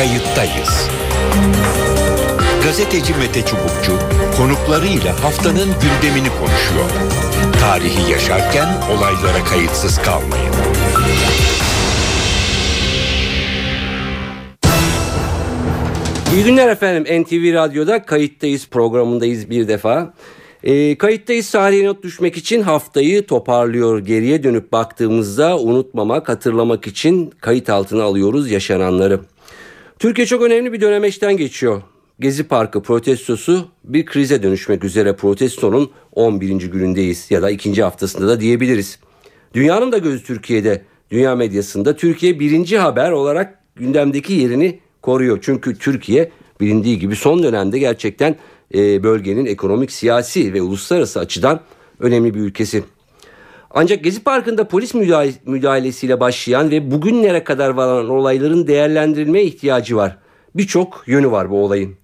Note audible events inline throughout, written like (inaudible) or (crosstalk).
kayıttayız. Gazeteci Mete Çubukçu konuklarıyla haftanın gündemini konuşuyor. Tarihi yaşarken olaylara kayıtsız kalmayın. İyi günler efendim. NTV Radyo'da kayıttayız programındayız bir defa. E, kayıttayız tarihe not düşmek için haftayı toparlıyor. Geriye dönüp baktığımızda unutmamak, hatırlamak için kayıt altına alıyoruz yaşananları. Türkiye çok önemli bir dönemeçten geçiyor. Gezi Parkı protestosu bir krize dönüşmek üzere protestonun 11. günündeyiz ya da ikinci haftasında da diyebiliriz. Dünyanın da gözü Türkiye'de. Dünya medyasında Türkiye birinci haber olarak gündemdeki yerini koruyor. Çünkü Türkiye bilindiği gibi son dönemde gerçekten e, bölgenin ekonomik, siyasi ve uluslararası açıdan önemli bir ülkesi. Ancak Gezi Parkı'nda polis müdahalesiyle başlayan ve bugünlere kadar varan olayların değerlendirilmeye ihtiyacı var. Birçok yönü var bu olayın.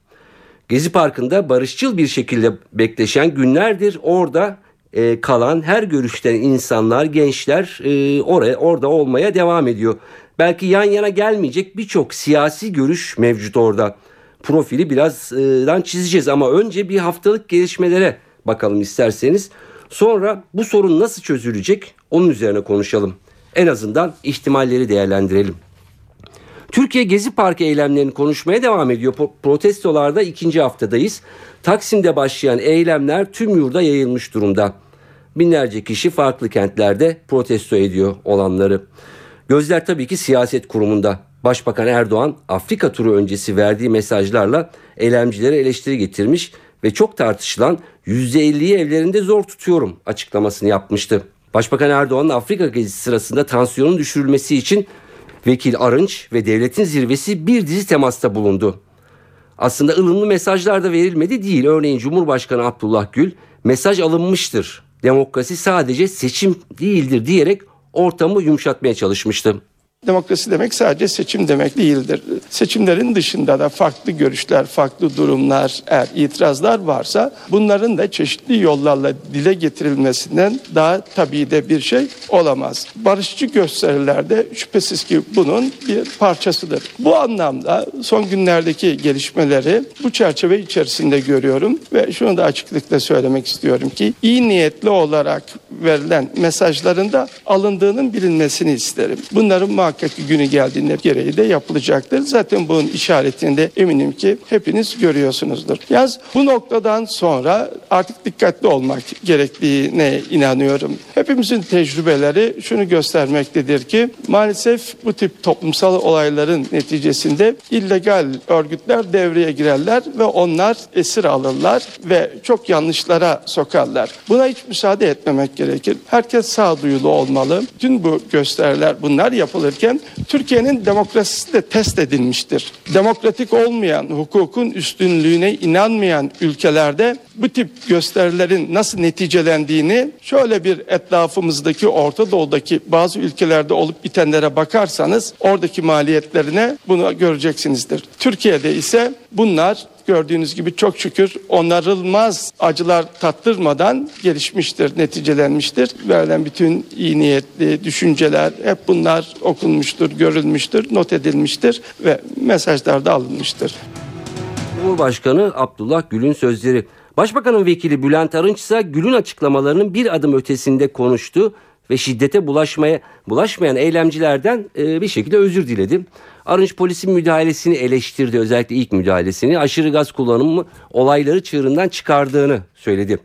Gezi Parkı'nda barışçıl bir şekilde bekleşen günlerdir orada e, kalan her görüşten insanlar, gençler e, oraya orada olmaya devam ediyor. Belki yan yana gelmeyecek birçok siyasi görüş mevcut orada. Profili birazdan çizeceğiz ama önce bir haftalık gelişmelere bakalım isterseniz. Sonra bu sorun nasıl çözülecek onun üzerine konuşalım. En azından ihtimalleri değerlendirelim. Türkiye Gezi Parkı eylemlerini konuşmaya devam ediyor. Protestolarda ikinci haftadayız. Taksim'de başlayan eylemler tüm yurda yayılmış durumda. Binlerce kişi farklı kentlerde protesto ediyor olanları. Gözler tabii ki siyaset kurumunda. Başbakan Erdoğan Afrika turu öncesi verdiği mesajlarla eylemcilere eleştiri getirmiş ve çok tartışılan %50'yi evlerinde zor tutuyorum açıklamasını yapmıştı. Başbakan Erdoğan'ın Afrika gezisi sırasında tansiyonun düşürülmesi için Vekil Arınç ve devletin zirvesi bir dizi temasta bulundu. Aslında ılımlı mesajlar da verilmedi değil. Örneğin Cumhurbaşkanı Abdullah Gül mesaj alınmıştır. Demokrasi sadece seçim değildir diyerek ortamı yumuşatmaya çalışmıştı. Demokrasi demek sadece seçim demek değildir. Seçimlerin dışında da farklı görüşler, farklı durumlar, eğer itirazlar varsa bunların da çeşitli yollarla dile getirilmesinden daha tabii de bir şey olamaz. Barışçı gösterilerde şüphesiz ki bunun bir parçasıdır. Bu anlamda son günlerdeki gelişmeleri bu çerçeve içerisinde görüyorum ve şunu da açıklıkla söylemek istiyorum ki iyi niyetli olarak verilen mesajların da alındığının bilinmesini isterim. Bunların muhakkak günü geldiğinde gereği de yapılacaktır. Zaten bunun işaretini de eminim ki hepiniz görüyorsunuzdur. Yaz bu noktadan sonra artık dikkatli olmak gerektiğine inanıyorum. Hepimizin tecrübeleri şunu göstermektedir ki maalesef bu tip toplumsal olayların neticesinde illegal örgütler devreye girerler ve onlar esir alırlar ve çok yanlışlara sokarlar. Buna hiç müsaade etmemek gerekir. Herkes sağduyulu olmalı. Tüm bu gösteriler bunlar yapılır yapılırken Türkiye'nin demokrasisi de test edilmiştir. Demokratik olmayan, hukukun üstünlüğüne inanmayan ülkelerde bu tip gösterilerin nasıl neticelendiğini şöyle bir etrafımızdaki Orta Doğu'daki bazı ülkelerde olup bitenlere bakarsanız oradaki maliyetlerine bunu göreceksinizdir. Türkiye'de ise bunlar gördüğünüz gibi çok şükür onarılmaz acılar tattırmadan gelişmiştir, neticelenmiştir. Verilen bütün iyi niyetli düşünceler hep bunlar okunmuştur, görülmüştür, not edilmiştir ve mesajlar da alınmıştır. Cumhurbaşkanı Abdullah Gül'ün sözleri. Başbakanın vekili Bülent Arınç ise Gül'ün açıklamalarının bir adım ötesinde konuştu ve şiddete bulaşmaya bulaşmayan eylemcilerden e, bir şekilde özür diledi. Arınç polisin müdahalesini eleştirdi özellikle ilk müdahalesini. Aşırı gaz kullanımı olayları çığırından çıkardığını söyledi.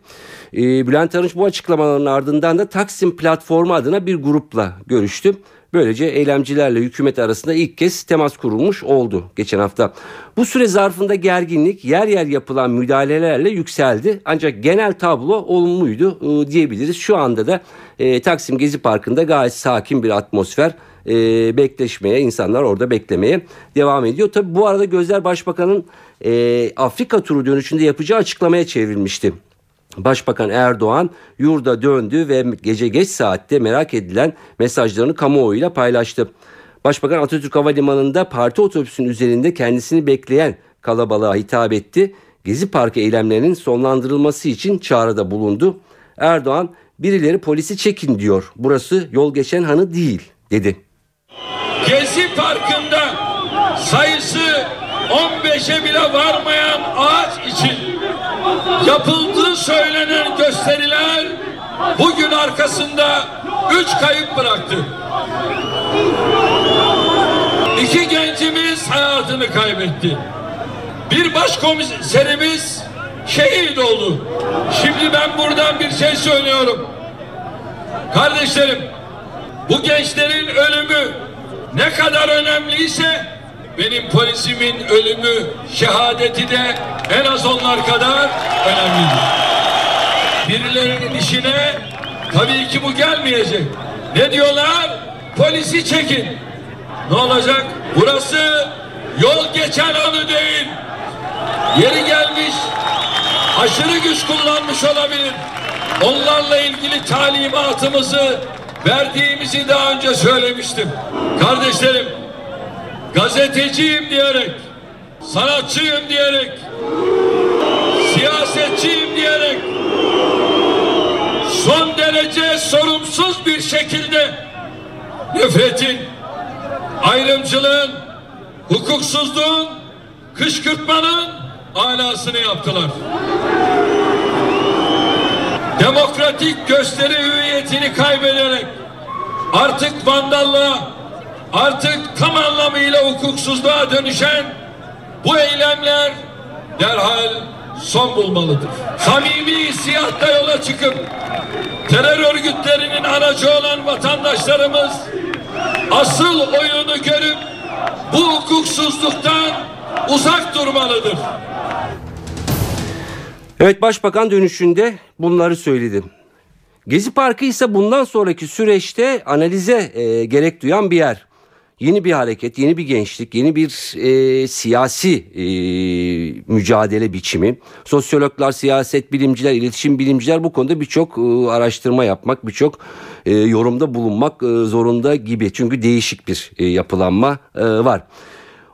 E, Bülent Arınç bu açıklamaların ardından da Taksim platformu adına bir grupla görüştü. Böylece eylemcilerle hükümet arasında ilk kez temas kurulmuş oldu geçen hafta. Bu süre zarfında gerginlik yer yer yapılan müdahalelerle yükseldi. Ancak genel tablo olumluydu e, diyebiliriz. Şu anda da e, Taksim Gezi Parkı'nda gayet sakin bir atmosfer e, bekleşmeye, insanlar orada beklemeye devam ediyor. Tabi bu arada gözler başbakanın e, Afrika turu dönüşünde yapacağı açıklamaya çevrilmişti. Başbakan Erdoğan yurda döndü ve gece geç saatte merak edilen mesajlarını kamuoyuyla paylaştı. Başbakan Atatürk Havalimanı'nda parti otobüsünün üzerinde kendisini bekleyen kalabalığa hitap etti. Gezi Parkı eylemlerinin sonlandırılması için çağrıda bulundu. Erdoğan birileri polisi çekin diyor. Burası yol geçen hanı değil dedi. Gezi Parkı'nda sayısı 15'e bile varmayan ağaç için yapıldığı söylenen gösteriler bugün arkasında üç kayıp bıraktı. İki gencimiz hayatını kaybetti. Bir başkomiserimiz şehit oldu. Şimdi ben buradan bir şey söylüyorum. Kardeşlerim, bu gençlerin ölümü ne kadar önemliyse benim polisimin ölümü, şehadeti de en az onlar kadar önemlidir. Birilerinin işine tabii ki bu gelmeyecek. Ne diyorlar? Polisi çekin. Ne olacak? Burası yol geçen anı değil. Yeri gelmiş aşırı güç kullanmış olabilir. Onlarla ilgili talimatımızı verdiğimizi daha önce söylemiştim. Kardeşlerim, gazeteciyim diyerek, sanatçıyım diyerek, siyasetçiyim diyerek son derece sorumsuz bir şekilde nefretin, ayrımcılığın, hukuksuzluğun, kışkırtmanın alasını yaptılar. Demokratik gösteri hüviyetini kaybederek artık vandallığa, artık tam anlamıyla hukuksuzluğa dönüşen bu eylemler derhal son bulmalıdır. Samimi hissiyatta yola çıkıp terör örgütlerinin aracı olan vatandaşlarımız asıl oyunu görüp bu hukuksuzluktan uzak durmalıdır. Evet Başbakan dönüşünde bunları söyledi. Gezi Parkı ise bundan sonraki süreçte analize e, gerek duyan bir yer. Yeni bir hareket, yeni bir gençlik, yeni bir e, siyasi e, mücadele biçimi. Sosyologlar, siyaset bilimciler, iletişim bilimciler bu konuda birçok e, araştırma yapmak, birçok e, yorumda bulunmak e, zorunda gibi. Çünkü değişik bir e, yapılanma e, var.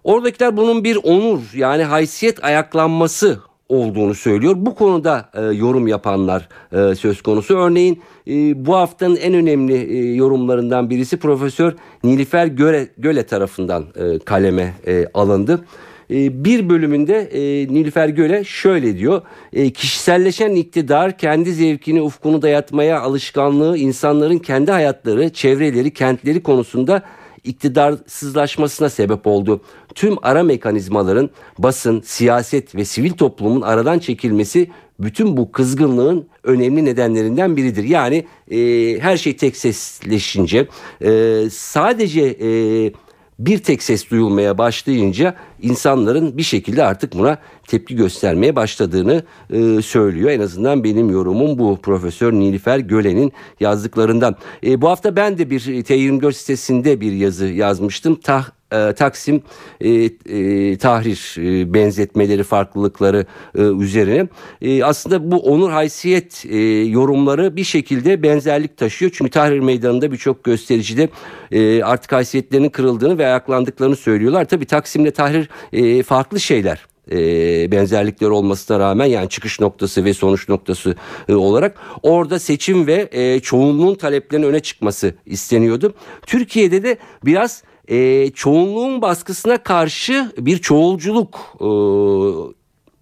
Oradakiler bunun bir onur yani haysiyet ayaklanması olduğunu söylüyor. Bu konuda e, yorum yapanlar e, söz konusu. Örneğin e, bu haftanın en önemli e, yorumlarından birisi Profesör Nilüfer Göle, Göle tarafından e, kaleme e, alındı. E, bir bölümünde e, Nilüfer Göle şöyle diyor. E, kişiselleşen iktidar kendi zevkini ufkunu dayatmaya alışkanlığı insanların kendi hayatları, çevreleri, kentleri konusunda iktidarsızlaşmasına sebep oldu. Tüm ara mekanizmaların basın, siyaset ve sivil toplumun aradan çekilmesi bütün bu kızgınlığın önemli nedenlerinden biridir. Yani e, her şey tek sesleşince e, sadece e, bir tek ses duyulmaya başlayınca insanların bir şekilde artık buna tepki göstermeye başladığını e, söylüyor. En azından benim yorumum bu Profesör Nilüfer Gölen'in yazdıklarından. E, bu hafta ben de bir T24 sitesinde bir yazı yazmıştım. Tah e, Taksim e, e, tahrir e, benzetmeleri farklılıkları e, üzerine. E, aslında bu onur haysiyet e, yorumları bir şekilde benzerlik taşıyor. Çünkü tahrir meydanında birçok göstericide e, artık haysiyetlerinin kırıldığını ve ayaklandıklarını söylüyorlar. Tabi Taksim'le tahrir e, farklı şeyler e, benzerlikleri olmasına rağmen yani çıkış noktası ve sonuç noktası e, olarak orada seçim ve e, çoğunluğun taleplerinin öne çıkması isteniyordu. Türkiye'de de biraz e, çoğunluğun baskısına karşı bir çoğulculuk e,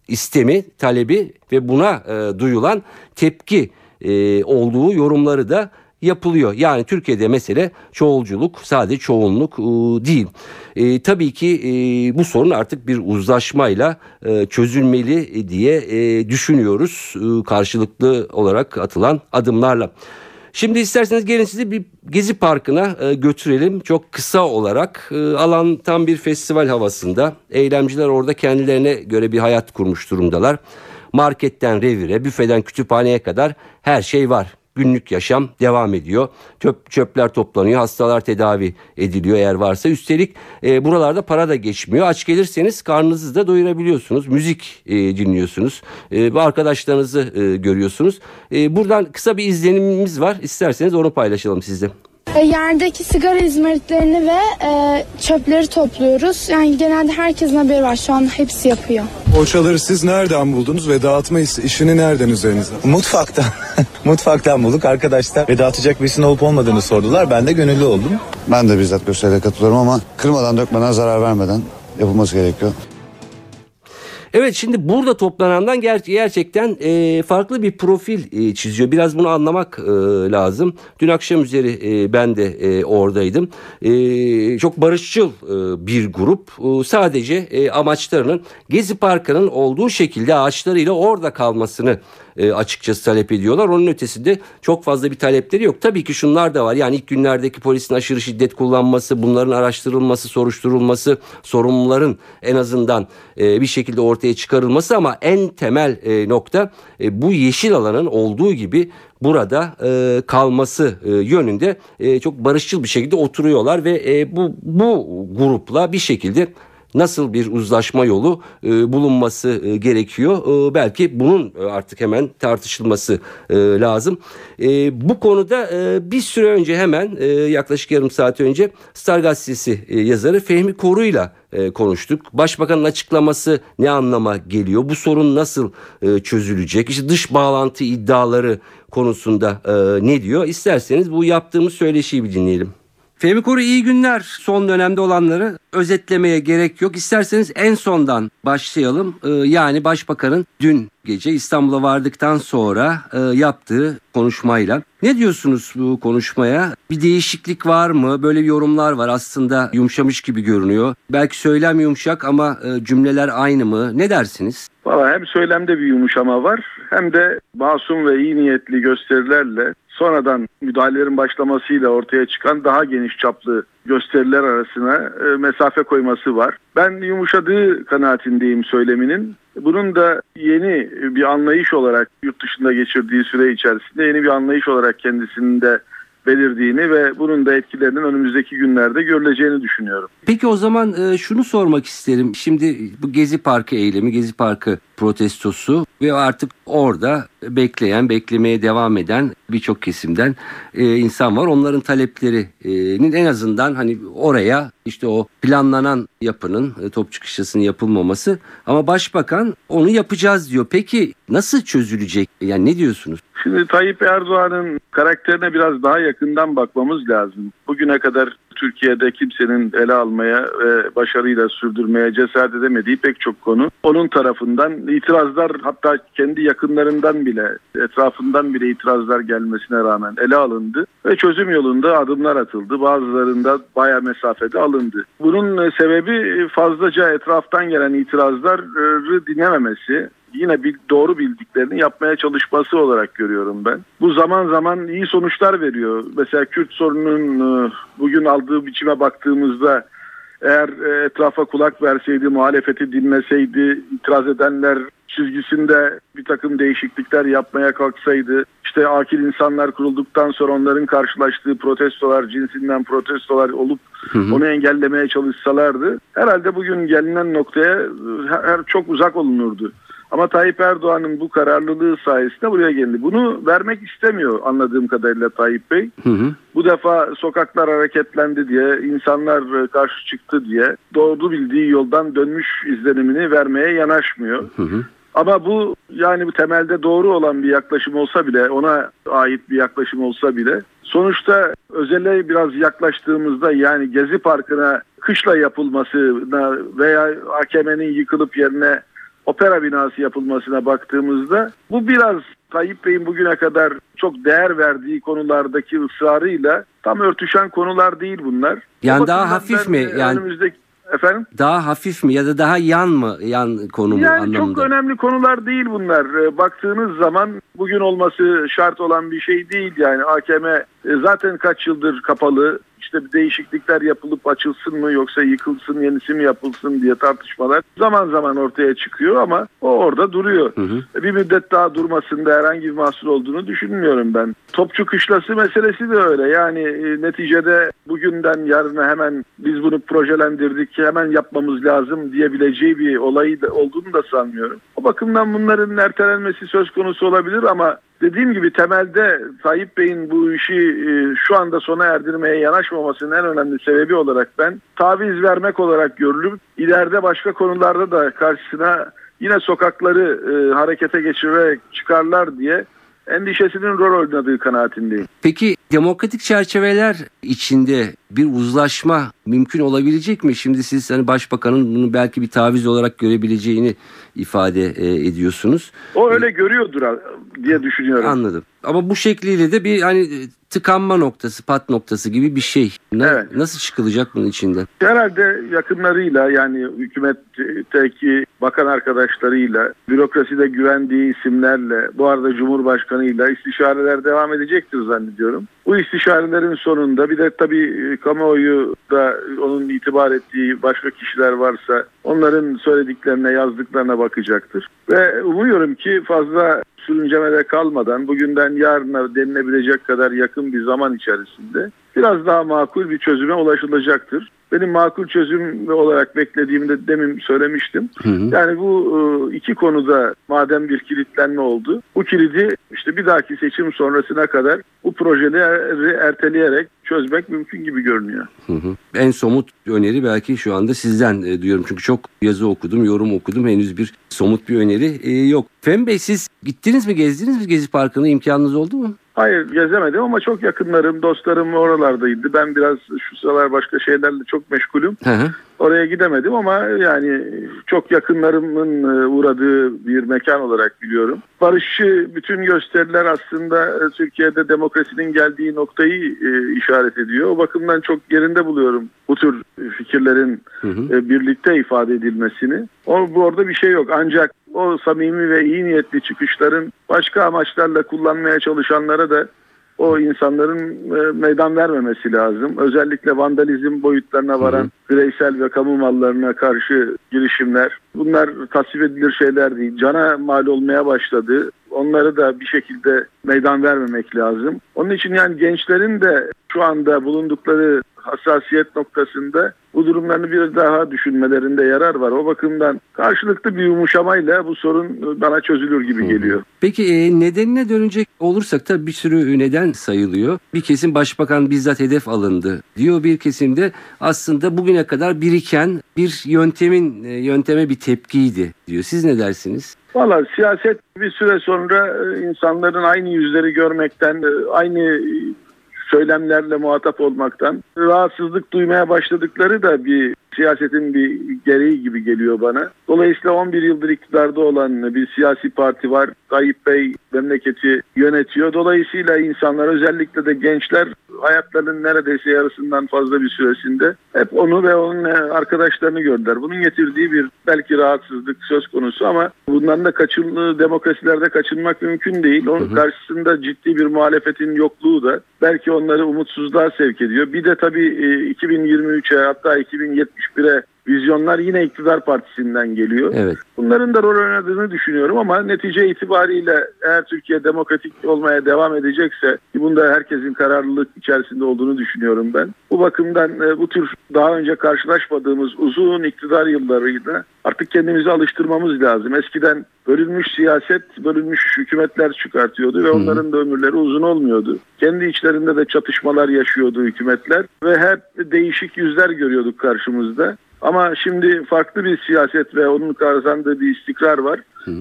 istemi, talebi ve buna e, duyulan tepki e, olduğu yorumları da yapılıyor. Yani Türkiye'de mesele çoğulculuk sadece çoğunluk e, değil. E, tabii ki e, bu sorun artık bir uzlaşmayla e, çözülmeli diye e, düşünüyoruz e, karşılıklı olarak atılan adımlarla. Şimdi isterseniz gelin sizi bir Gezi Parkı'na e, götürelim. Çok kısa olarak e, alan tam bir festival havasında. Eylemciler orada kendilerine göre bir hayat kurmuş durumdalar. Marketten revire, büfeden kütüphaneye kadar her şey var günlük yaşam devam ediyor. Çöp, çöpler toplanıyor, hastalar tedavi ediliyor eğer varsa. Üstelik e, buralarda para da geçmiyor. Aç gelirseniz karnınızı da doyurabiliyorsunuz. Müzik e, dinliyorsunuz. E, arkadaşlarınızı e, görüyorsunuz. E, buradan kısa bir izlenimimiz var. İsterseniz onu paylaşalım sizle. E, Yerdeki sigara izmaritlerini ve e, çöpleri topluyoruz. Yani genelde herkesin haberi var. Şu an hepsi yapıyor. Poğaçaları siz nereden buldunuz ve dağıtma iş- işini nereden üzerinize? Mutfaktan. (laughs) Mutfaktan bulduk arkadaşlar ve dağıtacak birisinin olup olmadığını sordular. Ben de gönüllü oldum. Ben de bizzat gösteriye katılıyorum ama kırmadan dökmeden zarar vermeden yapılması gerekiyor. Evet şimdi burada toplanandan ger- gerçekten e, farklı bir profil e, çiziyor. Biraz bunu anlamak e, lazım. Dün akşam üzeri e, ben de e, oradaydım. E, çok barışçıl e, bir grup. E, sadece e, amaçlarının Gezi Parkı'nın olduğu şekilde ağaçlarıyla orada kalmasını e, açıkçası talep ediyorlar. Onun ötesinde çok fazla bir talepleri yok. Tabii ki şunlar da var. Yani ilk günlerdeki polisin aşırı şiddet kullanması, bunların araştırılması, soruşturulması, sorumluların en azından e, bir şekilde ortaya çıkarılması ama en temel e, nokta bu yeşil alanın olduğu gibi burada e, kalması e, yönünde e, çok barışçıl bir şekilde oturuyorlar ve e, bu bu grupla bir şekilde nasıl bir uzlaşma yolu e, bulunması e, gerekiyor. E, belki bunun e, artık hemen tartışılması e, lazım. E, bu konuda e, bir süre önce hemen e, yaklaşık yarım saat önce Star Gazetesi e, yazarı Fehmi Koru'yla e, konuştuk. Başbakanın açıklaması ne anlama geliyor? Bu sorun nasıl e, çözülecek? İşte dış bağlantı iddiaları konusunda e, ne diyor? İsterseniz bu yaptığımız söyleşiyi bir dinleyelim. Fehmi Koru iyi günler. Son dönemde olanları özetlemeye gerek yok. İsterseniz en sondan başlayalım. Ee, yani Başbakan'ın dün gece İstanbul'a vardıktan sonra e, yaptığı konuşmayla. Ne diyorsunuz bu konuşmaya? Bir değişiklik var mı? Böyle yorumlar var aslında yumuşamış gibi görünüyor. Belki söylem yumuşak ama e, cümleler aynı mı? Ne dersiniz? Valla hem söylemde bir yumuşama var hem de masum ve iyi niyetli gösterilerle sonradan müdahalelerin başlamasıyla ortaya çıkan daha geniş çaplı gösteriler arasına e, mesafe koyması var. Ben yumuşadığı kanaatindeyim söyleminin. Bunun da yeni bir anlayış olarak yurt dışında geçirdiği süre içerisinde yeni bir anlayış olarak kendisinde belirdiğini ve bunun da etkilerinin önümüzdeki günlerde görüleceğini düşünüyorum. Peki o zaman e, şunu sormak isterim. Şimdi bu Gezi Parkı eylemi, Gezi Parkı protestosu ve artık orada bekleyen, beklemeye devam eden birçok kesimden e, insan var. Onların taleplerinin en azından hani oraya işte o planlanan yapının e, top çıkışısının yapılmaması ama başbakan onu yapacağız diyor. Peki nasıl çözülecek? Yani ne diyorsunuz? Şimdi Tayyip Erdoğan'ın karakterine biraz daha yakından bakmamız lazım. Bugüne kadar Türkiye'de kimsenin ele almaya ve başarıyla sürdürmeye cesaret edemediği pek çok konu onun tarafından itirazlar hatta kendi yakınlarından bile etrafından bile itirazlar gelmesine rağmen ele alındı ve çözüm yolunda adımlar atıldı. Bazılarında baya mesafede alındı. Bunun sebebi fazlaca etraftan gelen itirazları dinlememesi yine bir doğru bildiklerini yapmaya çalışması olarak görüyorum ben. Bu zaman zaman iyi sonuçlar veriyor. Mesela Kürt sorununun e, bugün aldığı biçime baktığımızda eğer e, etrafa kulak verseydi, muhalefeti dinleseydi, itiraz edenler çizgisinde bir takım değişiklikler yapmaya kalksaydı, işte akil insanlar kurulduktan sonra onların karşılaştığı protestolar, cinsinden protestolar olup onu engellemeye çalışsalardı, herhalde bugün gelinen noktaya e, her çok uzak olunurdu. Ama Tayyip Erdoğan'ın bu kararlılığı sayesinde buraya geldi. Bunu vermek istemiyor anladığım kadarıyla Tayyip Bey. Hı hı. Bu defa sokaklar hareketlendi diye, insanlar e, karşı çıktı diye doğru bildiği yoldan dönmüş izlenimini vermeye yanaşmıyor. Hı hı. Ama bu yani bu temelde doğru olan bir yaklaşım olsa bile, ona ait bir yaklaşım olsa bile sonuçta özele biraz yaklaştığımızda yani Gezi Parkı'na kışla yapılmasına veya AKM'nin yıkılıp yerine opera binası yapılmasına baktığımızda bu biraz Tayyip Bey'in bugüne kadar çok değer verdiği konulardaki ısrarıyla tam örtüşen konular değil bunlar. Yani O daha hafif mi? e, Yani- önümüzdeki efendim Daha hafif mi ya da daha yan mı? Yan konu mu yani anlamında? çok önemli konular değil bunlar. Ee, Baktığınız zaman bugün olması şart olan bir şey değil yani AKM e, zaten kaç yıldır kapalı. İşte bir değişiklikler yapılıp açılsın mı yoksa yıkılsın yenisi mi yapılsın diye tartışmalar zaman zaman ortaya çıkıyor ama o orada duruyor. Hı hı. Bir müddet daha durmasında herhangi bir mahsur olduğunu düşünmüyorum ben. Topçu kışlası meselesi de öyle. Yani e, neticede bugünden yarına hemen biz bunu projelendirdik hemen yapmamız lazım diyebileceği bir olayı da olduğunu da sanmıyorum. O bakımdan bunların ertelenmesi söz konusu olabilir ama Dediğim gibi temelde Tayyip Bey'in bu işi e, şu anda sona erdirmeye yanaşmamasının en önemli sebebi olarak ben taviz vermek olarak görülüp ileride başka konularda da karşısına yine sokakları e, harekete geçirerek çıkarlar diye endişesinin rol oynadığı kanaatindeyim. Peki demokratik çerçeveler içinde bir uzlaşma mümkün olabilecek mi? Şimdi siz hani başbakanın bunu belki bir taviz olarak görebileceğini ifade e, ediyorsunuz. O öyle görüyordur diye düşünüyorum. Anladım. Ama bu şekliyle de bir hani tıkanma noktası, pat noktası gibi bir şey. Na, Evet. Nasıl çıkılacak bunun içinden? Herhalde yakınlarıyla yani hükümetteki bakan arkadaşlarıyla, bürokraside güvendiği isimlerle, bu arada Cumhurbaşkanıyla istişareler devam edecektir zannediyorum. Bu istişarelerin sonunda bir de tabii e, kamuoyu da onun itibar ettiği başka kişiler varsa onların söylediklerine, yazdıklarına bakacaktır. Ve umuyorum ki fazla sürüncemede kalmadan bugünden yarına denilebilecek kadar yakın bir zaman içerisinde biraz daha makul bir çözüme ulaşılacaktır. Benim makul çözüm olarak beklediğimi de demin söylemiştim. Yani bu e, iki konuda madem bir kilitlenme oldu, bu kilidi işte bir dahaki seçim sonrasına kadar bu projeleri erteleyerek çözmek mümkün gibi görünüyor. Hı hı. En somut öneri belki şu anda sizden e, duyuyorum. Çünkü çok yazı okudum, yorum okudum. Henüz bir somut bir öneri e, yok. Fem Bey siz gittiniz mi, gezdiniz mi Gezi Parkı'na? imkanınız oldu mu? Hayır gezemedim ama çok yakınlarım, dostlarım oralardaydı. Ben biraz şu sıralar başka şeylerle çok meşgulüm. Hı hı. Oraya gidemedim ama yani çok yakınlarımın e, uğradığı bir mekan olarak biliyorum. Barışçı bütün gösteriler aslında e, Türkiye'de demokrasinin geldiği noktayı e, işaret ediyor. O bakımdan çok yerinde buluyorum bu tür fikirlerin Hı hı. birlikte ifade edilmesini. O, bu orada bir şey yok ancak o samimi ve iyi niyetli çıkışların başka amaçlarla kullanmaya çalışanlara da o insanların e, meydan vermemesi lazım. Özellikle vandalizm boyutlarına varan bireysel ve kamu mallarına karşı girişimler. Bunlar tasvip edilir şeyler değil. Cana mal olmaya başladı. Onları da bir şekilde meydan vermemek lazım. Onun için yani gençlerin de şu anda bulundukları hassasiyet noktasında bu durumlarını bir daha düşünmelerinde yarar var. O bakımdan karşılıklı bir yumuşamayla bu sorun bana çözülür gibi geliyor. Peki e, nedenine dönecek olursak da bir sürü neden sayılıyor. Bir kesim başbakan bizzat hedef alındı diyor. Bir kesimde aslında bugüne kadar biriken bir yöntemin e, yönteme bir tepkiydi diyor. Siz ne dersiniz? Valla siyaset bir süre sonra e, insanların aynı yüzleri görmekten, aynı söylemlerle muhatap olmaktan rahatsızlık duymaya başladıkları da bir siyasetin bir gereği gibi geliyor bana. Dolayısıyla 11 yıldır iktidarda olan bir siyasi parti var. Tayyip Bey memleketi yönetiyor. Dolayısıyla insanlar özellikle de gençler hayatlarının neredeyse yarısından fazla bir süresinde hep onu ve onun arkadaşlarını gördüler. Bunun getirdiği bir belki rahatsızlık söz konusu ama bundan da kaçın, demokrasilerde kaçınmak mümkün değil. Onun karşısında ciddi bir muhalefetin yokluğu da belki onları umutsuzluğa sevk ediyor. Bir de tabii e, 2023'e hatta spüre, vizyonlar yine iktidar partisinden geliyor. Evet. Bunların da rol oynadığını düşünüyorum ama netice itibariyle eğer Türkiye demokratik olmaya devam edecekse ki bunda herkesin kararlılık içerisinde olduğunu düşünüyorum ben. Bu bakımdan e, bu tür daha önce karşılaşmadığımız uzun iktidar yıllarıyla artık kendimizi alıştırmamız lazım. Eskiden bölünmüş siyaset bölünmüş hükümetler çıkartıyordu ve onların da ömürleri uzun olmuyordu. Kendi içlerinde de çatışmalar yaşıyordu hükümetler ve hep değişik yüzler görüyorduk karşımızda. Ama şimdi farklı bir siyaset ve onun kazandığı bir istikrar var.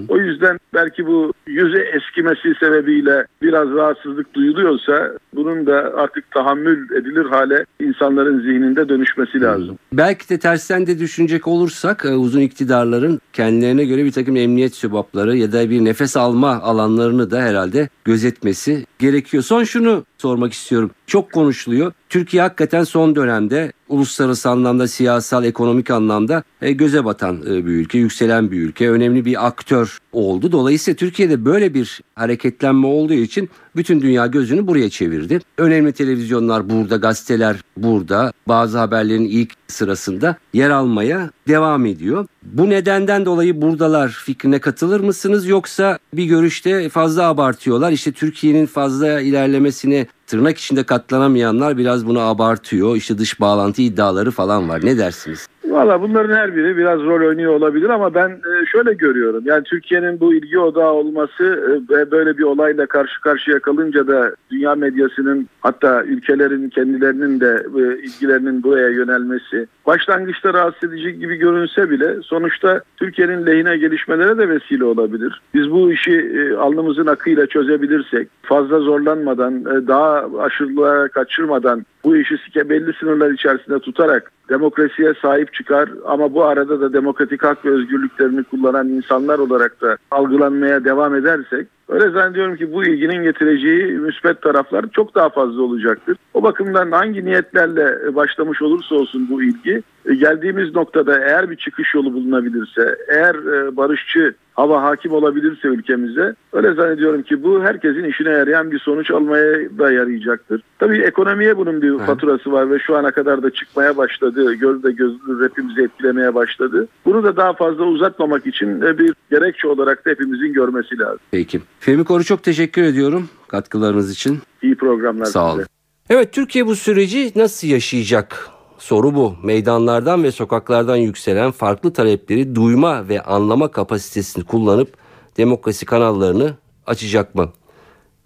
O yüzden belki bu yüze eskimesi sebebiyle biraz rahatsızlık duyuluyorsa bunun da artık tahammül edilir hale insanların zihninde dönüşmesi lazım. Belki de tersten de düşünecek olursak e, uzun iktidarların kendilerine göre bir takım emniyet sübapları ya da bir nefes alma alanlarını da herhalde gözetmesi gerekiyor. Son şunu sormak istiyorum. Çok konuşuluyor. Türkiye hakikaten son dönemde uluslararası anlamda, siyasal, ekonomik anlamda e, göze batan e, bir ülke, yükselen bir ülke, önemli bir aktör oldu. Dolayısıyla Türkiye'de böyle bir hareketlenme olduğu için bütün dünya gözünü buraya çevirdi. Önemli televizyonlar burada, gazeteler burada, bazı haberlerin ilk sırasında yer almaya devam ediyor. Bu nedenden dolayı buradalar fikrine katılır mısınız yoksa bir görüşte fazla abartıyorlar. İşte Türkiye'nin fazla ilerlemesine tırnak içinde katlanamayanlar biraz bunu abartıyor. İşte dış bağlantı iddiaları falan var. Ne dersiniz? Valla bunların her biri biraz rol oynuyor olabilir ama ben e, şöyle görüyorum. Yani Türkiye'nin bu ilgi odağı olması e, ve böyle bir olayla karşı karşıya kalınca da dünya medyasının hatta ülkelerin kendilerinin de e, ilgilerinin buraya yönelmesi başlangıçta rahatsız edici gibi görünse bile sonuçta Türkiye'nin lehine gelişmelere de vesile olabilir. Biz bu işi alnımızın akıyla çözebilirsek, fazla zorlanmadan, daha aşırılığa kaçırmadan bu işi belli sınırlar içerisinde tutarak demokrasiye sahip çıkar ama bu arada da demokratik hak ve özgürlüklerini kullanan insanlar olarak da algılanmaya devam edersek öyle zannediyorum ki bu ilginin getireceği müsbet taraflar çok daha fazla olacaktır. O bakımdan hangi niyetlerle başlamış olursa olsun bu ilgi geldiğimiz noktada eğer bir çıkış yolu bulunabilirse, eğer e, barışçı hava hakim olabilirse ülkemize öyle zannediyorum ki bu herkesin işine yarayan bir sonuç almaya da yarayacaktır. Tabii ekonomiye bunun bir faturası var ve şu ana kadar da çıkmaya başladı. Gözde gözlü hepimizi etkilemeye başladı. Bunu da daha fazla uzatmamak için bir gerekçe olarak da hepimizin görmesi lazım. Peki. Fehmi Koru çok teşekkür ediyorum katkılarınız için. İyi programlar Sağ olun. Evet Türkiye bu süreci nasıl yaşayacak? Soru bu. Meydanlardan ve sokaklardan yükselen farklı talepleri duyma ve anlama kapasitesini kullanıp demokrasi kanallarını açacak mı?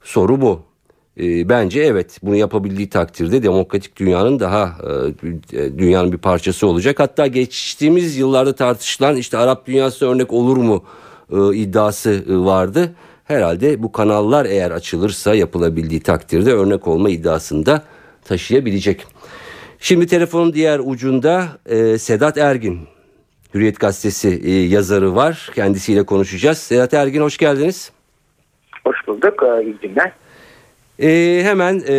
Soru bu. E, bence evet bunu yapabildiği takdirde demokratik dünyanın daha e, dünyanın bir parçası olacak. Hatta geçtiğimiz yıllarda tartışılan işte Arap dünyası örnek olur mu e, iddiası e, vardı. Herhalde bu kanallar eğer açılırsa yapılabildiği takdirde örnek olma iddiasında taşıyabilecek. Şimdi telefonun diğer ucunda e, Sedat Ergin, Hürriyet Gazetesi e, yazarı var. Kendisiyle konuşacağız. Sedat Ergin hoş geldiniz. Hoş bulduk. E, iyi günler. E, hemen e,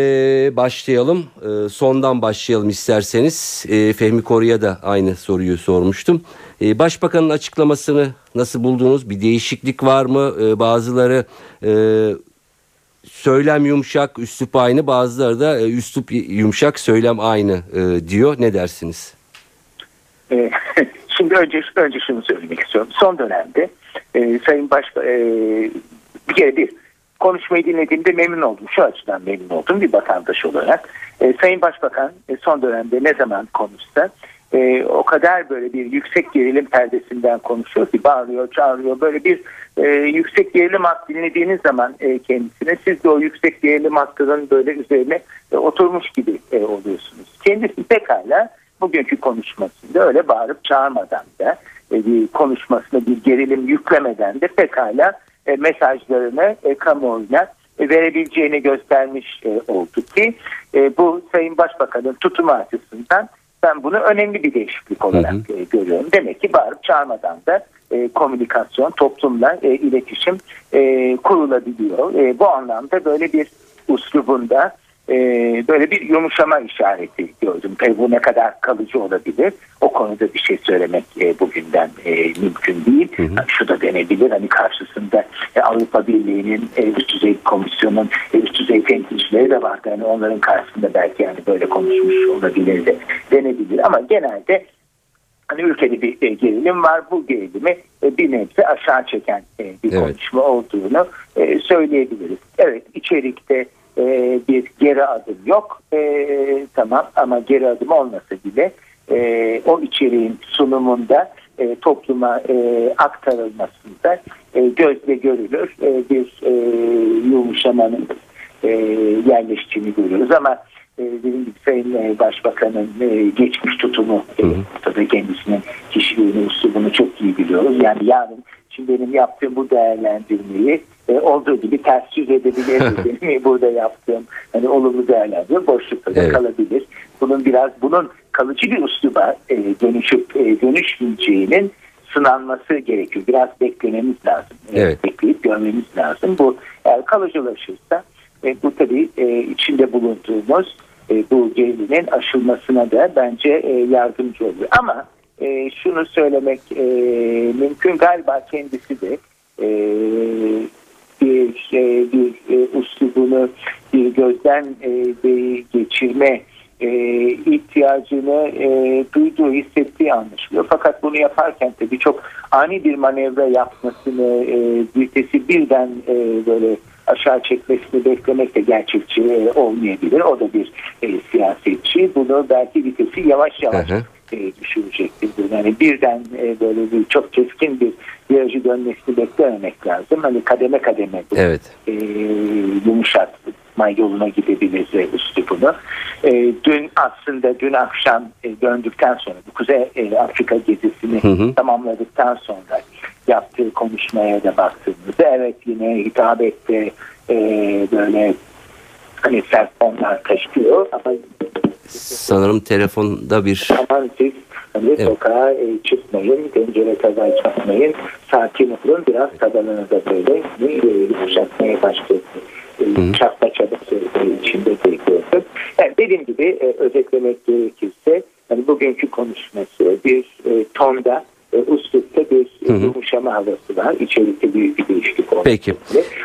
başlayalım. E, sondan başlayalım isterseniz. E, Fehmi Koru'ya da aynı soruyu sormuştum. E, Başbakanın açıklamasını nasıl buldunuz? Bir değişiklik var mı? E, bazıları e, söylem yumuşak, üslup aynı. Bazıları da e, üslup yumuşak, söylem aynı e, diyor. Ne dersiniz? E, (laughs) şimdi önce önce şunu söylemek istiyorum. Son dönemde Sayın Başkan e, bir kere bir konuşmayı dinlediğimde memnun oldum. Şu açıdan memnun oldum bir vatandaş olarak. Sayın Başbakan son dönemde ne zaman konuşsa e, o kadar böyle bir yüksek gerilim perdesinden konuşuyor ki bağırıyor, çağırıyor. Böyle bir e, yüksek gerilim hattı dinlediğiniz zaman e, kendisine siz de o yüksek gerilim hattının böyle üzerine e, oturmuş gibi e, oluyorsunuz. Kendisi pekala bugünkü konuşmasında öyle bağırıp çağırmadan da e, bir konuşmasına bir gerilim yüklemeden de pekala e, mesajlarını e, kamuoyuna e, verebileceğini göstermiş e, oldu ki e, bu Sayın Başbakan'ın tutumu açısından ben bunu önemli bir değişiklik olarak hı hı. E, görüyorum. Demek ki bağırıp çağırmadan da e, komünikasyon, toplumla e, iletişim e, kurulabiliyor. E, bu anlamda böyle bir uslubunda e, böyle bir yumuşama işareti gördüm. Tabii bu ne kadar kalıcı olabilir o konuda bir şey söylemek e, bugünden e, mümkün değil. Hı hı. Şu da denebilir hani karşısında e, Avrupa Birliği'nin e, üst düzey komisyonun e, üst düzey temsilcileri de vardı. Yani onların karşısında belki yani böyle konuşmuş olabilir de denebilir ama genelde hani ülkede bir e, gerilim var. Bu gerilimi e, bir nebze aşağı çeken e, bir evet. konuşma olduğunu e, söyleyebiliriz. Evet içerikte e, bir geri adım yok. E, tamam ama geri adım olmasa bile e, o içeriğin sunumunda e, topluma e, aktarılmasında e, gözle görülür e, bir e, yumuşamanın e, yerleştiğini görüyoruz ama e, dediğim gibi Sayın e, Başbakan'ın e, geçmiş tutumu e, tabii kendisinin kişiliğini, üslubunu çok iyi biliyoruz. Yani yarın Şimdi benim yaptığım bu değerlendirmeyi e, olduğu gibi ters yüz edebilir. benim (laughs) burada yaptığım hani olumlu değerlendirme boşlukta da evet. kalabilir. Bunun biraz bunun kalıcı bir üsluba e, dönüşüp e, dönüşmeyeceğinin sınanması gerekiyor. Biraz beklememiz lazım. E, evet. Bekleyip görmemiz lazım. Bu eğer kalıcılaşırsa e, bu tabii e, içinde bulunduğumuz e, bu gerilimin aşılmasına da bence e, yardımcı oluyor. Ama e, şunu söylemek e, mümkün galiba kendisi de e, bir, e, bir e, uslubunu bir gözden e, geçirme e, ihtiyacını e, duyduğu, hissettiği anlaşılıyor. Fakat bunu yaparken tabii çok ani bir manevra yapmasını, e, vitesi birden e, böyle aşağı çekmesini beklemek de gerçekçi e, olmayabilir. O da bir e, siyasetçi. Bunu belki vitesi yavaş yavaş hı hı e, düşürecektir. Yani birden e, böyle bir çok keskin bir virajı dönmesini beklememek lazım. Hani kademe kademe bu, Evet. e, yumuşatma yoluna gidebilir üstü bunu. E, dün aslında dün akşam e, döndükten sonra bu Kuzey e, Afrika gezisini Hı hı. tamamladıktan sonra yaptığı konuşmaya da baktığımızda evet yine hitap etti e, böyle hani sert fonlar taşıyor ama Sanırım telefonda bir aman siz hani Evet. sokağa e, çıkmayın, pencere tabağı çakmayın, sakin olun, biraz tabanını da böyle e, yumuşatmaya başladı. E, çatma e, içinde de gördüm. Yani dediğim gibi e, özetlemek gerekirse hani bugünkü konuşması bir e, tonda e, üslupta bir yumuşama havası var. İçerikte büyük bir değişiklik oldu. Peki.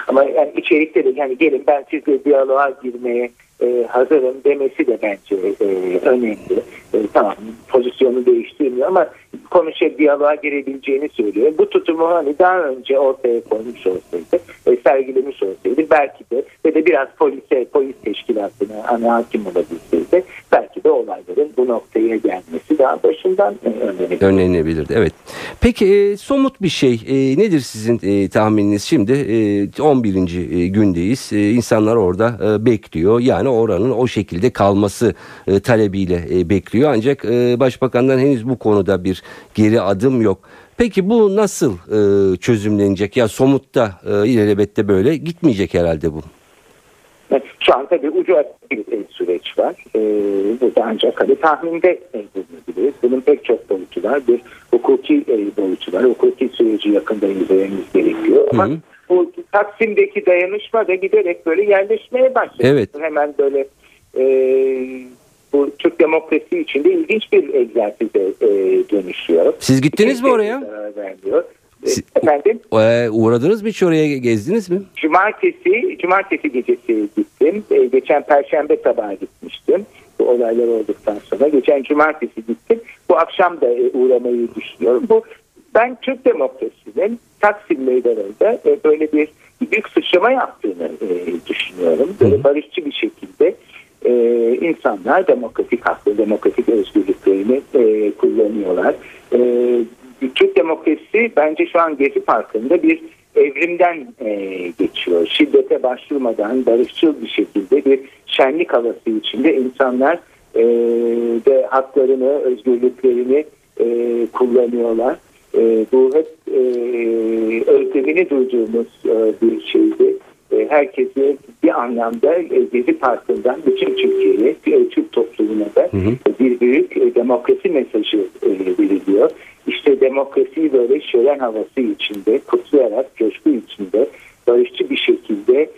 Ama yani içerikte de yani gelin ben sizle diyaloğa girmeye e, hazırım demesi de bence e, önemli. E, tamam pozisyonu değiştirmiyor ama konuşa diyaloğa girebileceğini söylüyor. Bu tutumu hani daha önce ortaya koymuş olsaydı, e, sergilemiş olsaydı belki de ve de biraz polise, polis teşkilatına ana hakim olabilseydi belki de olayların bu noktaya gelmesi daha başından e, önlenebilir. önlenebilirdi. Evet. Peki e, somut bir şey e, nedir sizin e, tahmininiz? Şimdi e, 11. e, gündeyiz. E, insanlar orada e, bekliyor. Yani oranın o şekilde kalması e, talebiyle e, bekliyor. Ancak e, başbakandan henüz bu konuda bir geri adım yok. Peki bu nasıl e, çözümlenecek? Ya somutta e, ilelebette böyle gitmeyecek herhalde bu. Şu an tabii ucu açık bir e, süreç var. E, burada ancak hani tahminde e, bulunabiliriz. Bunun pek çok boyutu var. Bir hukuki e, boyutu var. Hukuki süreci yakında izlememiz gerekiyor. Ama Hı hı. bu Taksim'deki dayanışma da giderek böyle yerleşmeye başladı. Evet. Hemen böyle e, bu Türk demokrasi içinde ilginç bir egzersize e, dönüşüyor. Siz gittiniz mi oraya? Vermiyor. E, Si- Efendim? E, uğradınız mı hiç oraya gezdiniz mi? Cumartesi, cumartesi gecesi gittim. Ee, geçen perşembe sabahı gitmiştim. Bu olaylar olduktan sonra. Geçen cumartesi gittim. Bu akşam da e, uğramayı düşünüyorum. Bu ben Türk demokrasinin Taksim meydanında e, böyle bir büyük sıçrama yaptığını e, düşünüyorum. Böyle barışçı bir şekilde e, insanlar demokratik haklı, demokratik özgürlüklerini e, kullanıyorlar. E, demokrasi bence şu an Gezi Parkı'nda bir evrimden e, geçiyor. Şiddete başvurmadan barışçıl bir şekilde bir şenlik havası içinde insanlar e, de haklarını, özgürlüklerini e, kullanıyorlar. E, bu hep e, özlemini duyduğumuz e, bir şeydi. E, herkese bir anlamda e, Gezi Parkı'ndan bütün Türkiye'ye, e, Türk toplumuna da bir büyük demokrasi mesajı veriliyor. İşte demokrasiyi böyle şölen havası içinde, kutlayarak, coşku içinde, barışçı bir şekilde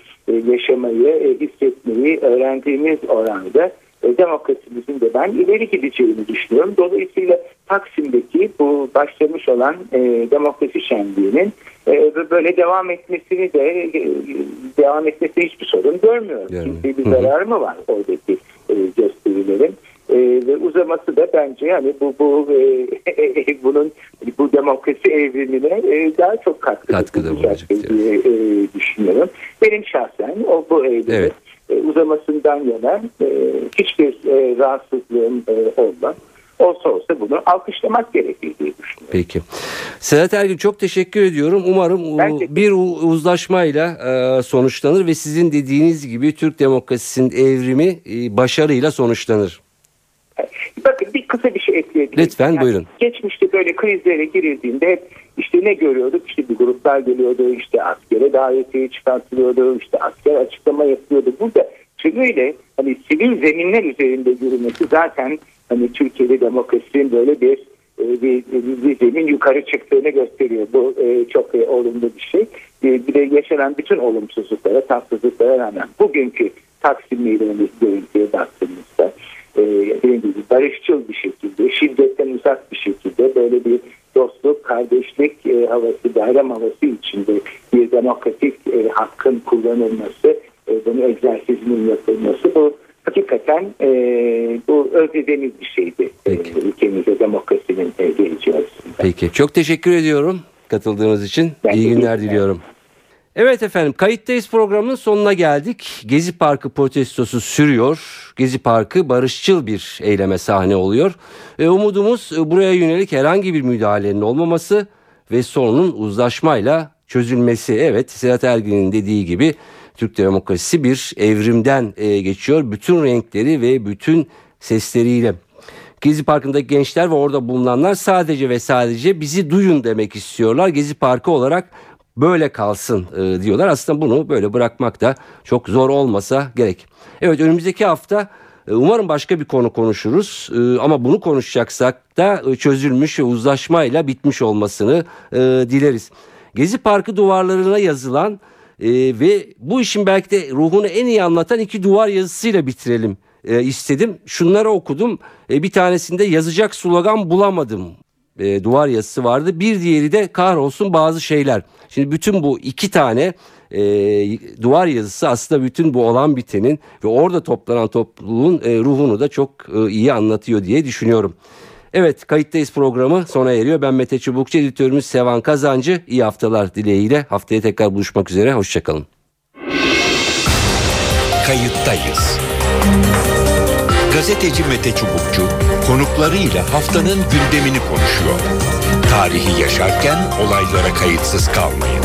yaşamayı, hissetmeyi öğrendiğimiz oranda demokrasimizin de ben ileri gideceğini düşünüyorum. Dolayısıyla Taksim'deki bu başlamış olan e, demokrasi şenliğinin e, böyle devam etmesini de e, devam etmesi hiçbir sorun görmüyorum. Görmüyorum. Kimseye bir zararı mı var oradaki e, gösterilerin? E, ve uzaması da bence yani bu bu e, (laughs) bunun bu demokrasi evrimine e, daha çok katkı Katkıda bulunacak diye e, düşünüyorum. Benim şahsen o bu evrimi Evet. E, uzamasından yana e, hiçbir e, rahatsızlığım e, olmaz. Olsa olsa bunu alkışlamak gerekir diye düşünüyorum. Peki. Sedat Ergün çok teşekkür ediyorum. Umarım bir uzlaşmayla e, sonuçlanır ve sizin dediğiniz gibi Türk demokrasisinin evrimi e, başarıyla sonuçlanır. Bakın bir kısa bir şey ekleyebilirim. Lütfen, buyurun. Geçmişte böyle krizlere girildiğinde hep işte ne görüyorduk? İşte bir gruplar geliyordu, işte askere davetiye çıkartılıyordu, işte asker açıklama yapıyordu. Burada tümüyle hani sivil zeminler üzerinde yürümesi zaten hani Türkiye'de demokrasinin böyle bir e, bir, bir, bir zemin yukarı çıktığını gösteriyor. Bu e, çok e, olumlu bir şey. E, bir de yaşanan bütün olumsuzluklara, tatsızlıklara rağmen bugünkü Taksim Meydanı görüntüye baktığımızda e, barışçıl bir şekilde, şiddetten uzak bir şekilde böyle bir kardeşlik e, havası, bayram havası içinde bir demokratik e, hakkın kullanılması, e, bunun egzersizinin yapılması bu hakikaten e, bu özlediğimiz bir şeydi. E, Peki. ülkemize demokrasinin e, geleceği açısından. Peki. Çok teşekkür ediyorum katıldığınız için. Ben İyi günler diliyorum. Evet efendim kayıttayız programının sonuna geldik. Gezi Parkı protestosu sürüyor. Gezi Parkı barışçıl bir eyleme sahne oluyor. E, umudumuz e, buraya yönelik herhangi bir müdahalenin olmaması ve sorunun uzlaşmayla çözülmesi. Evet Sedat Ergin'in dediği gibi Türk demokrasisi bir evrimden e, geçiyor. Bütün renkleri ve bütün sesleriyle. Gezi Parkı'ndaki gençler ve orada bulunanlar sadece ve sadece bizi duyun demek istiyorlar. Gezi Parkı olarak böyle kalsın e, diyorlar. Aslında bunu böyle bırakmak da çok zor olmasa gerek. Evet önümüzdeki hafta e, umarım başka bir konu konuşuruz. E, ama bunu konuşacaksak da e, çözülmüş ve uzlaşmayla bitmiş olmasını dileriz. Gezi Parkı duvarlarına yazılan ve bu işin belki de ruhunu en iyi anlatan iki duvar yazısıyla bitirelim istedim. Şunları okudum. Bir tanesinde yazacak slogan bulamadım e, duvar yazısı vardı. Bir diğeri de kahrolsun bazı şeyler. Şimdi bütün bu iki tane e, duvar yazısı aslında bütün bu olan bitenin ve orada toplanan topluluğun e, ruhunu da çok e, iyi anlatıyor diye düşünüyorum. Evet kayıttayız programı sona eriyor. Ben Mete Çubukçu editörümüz Sevan Kazancı. İyi haftalar dileğiyle haftaya tekrar buluşmak üzere. Hoşçakalın. Kayıttayız. Gazeteci Mete Çubukçu konuklarıyla haftanın gündemini konuşuyor. Tarihi yaşarken olaylara kayıtsız kalmayın.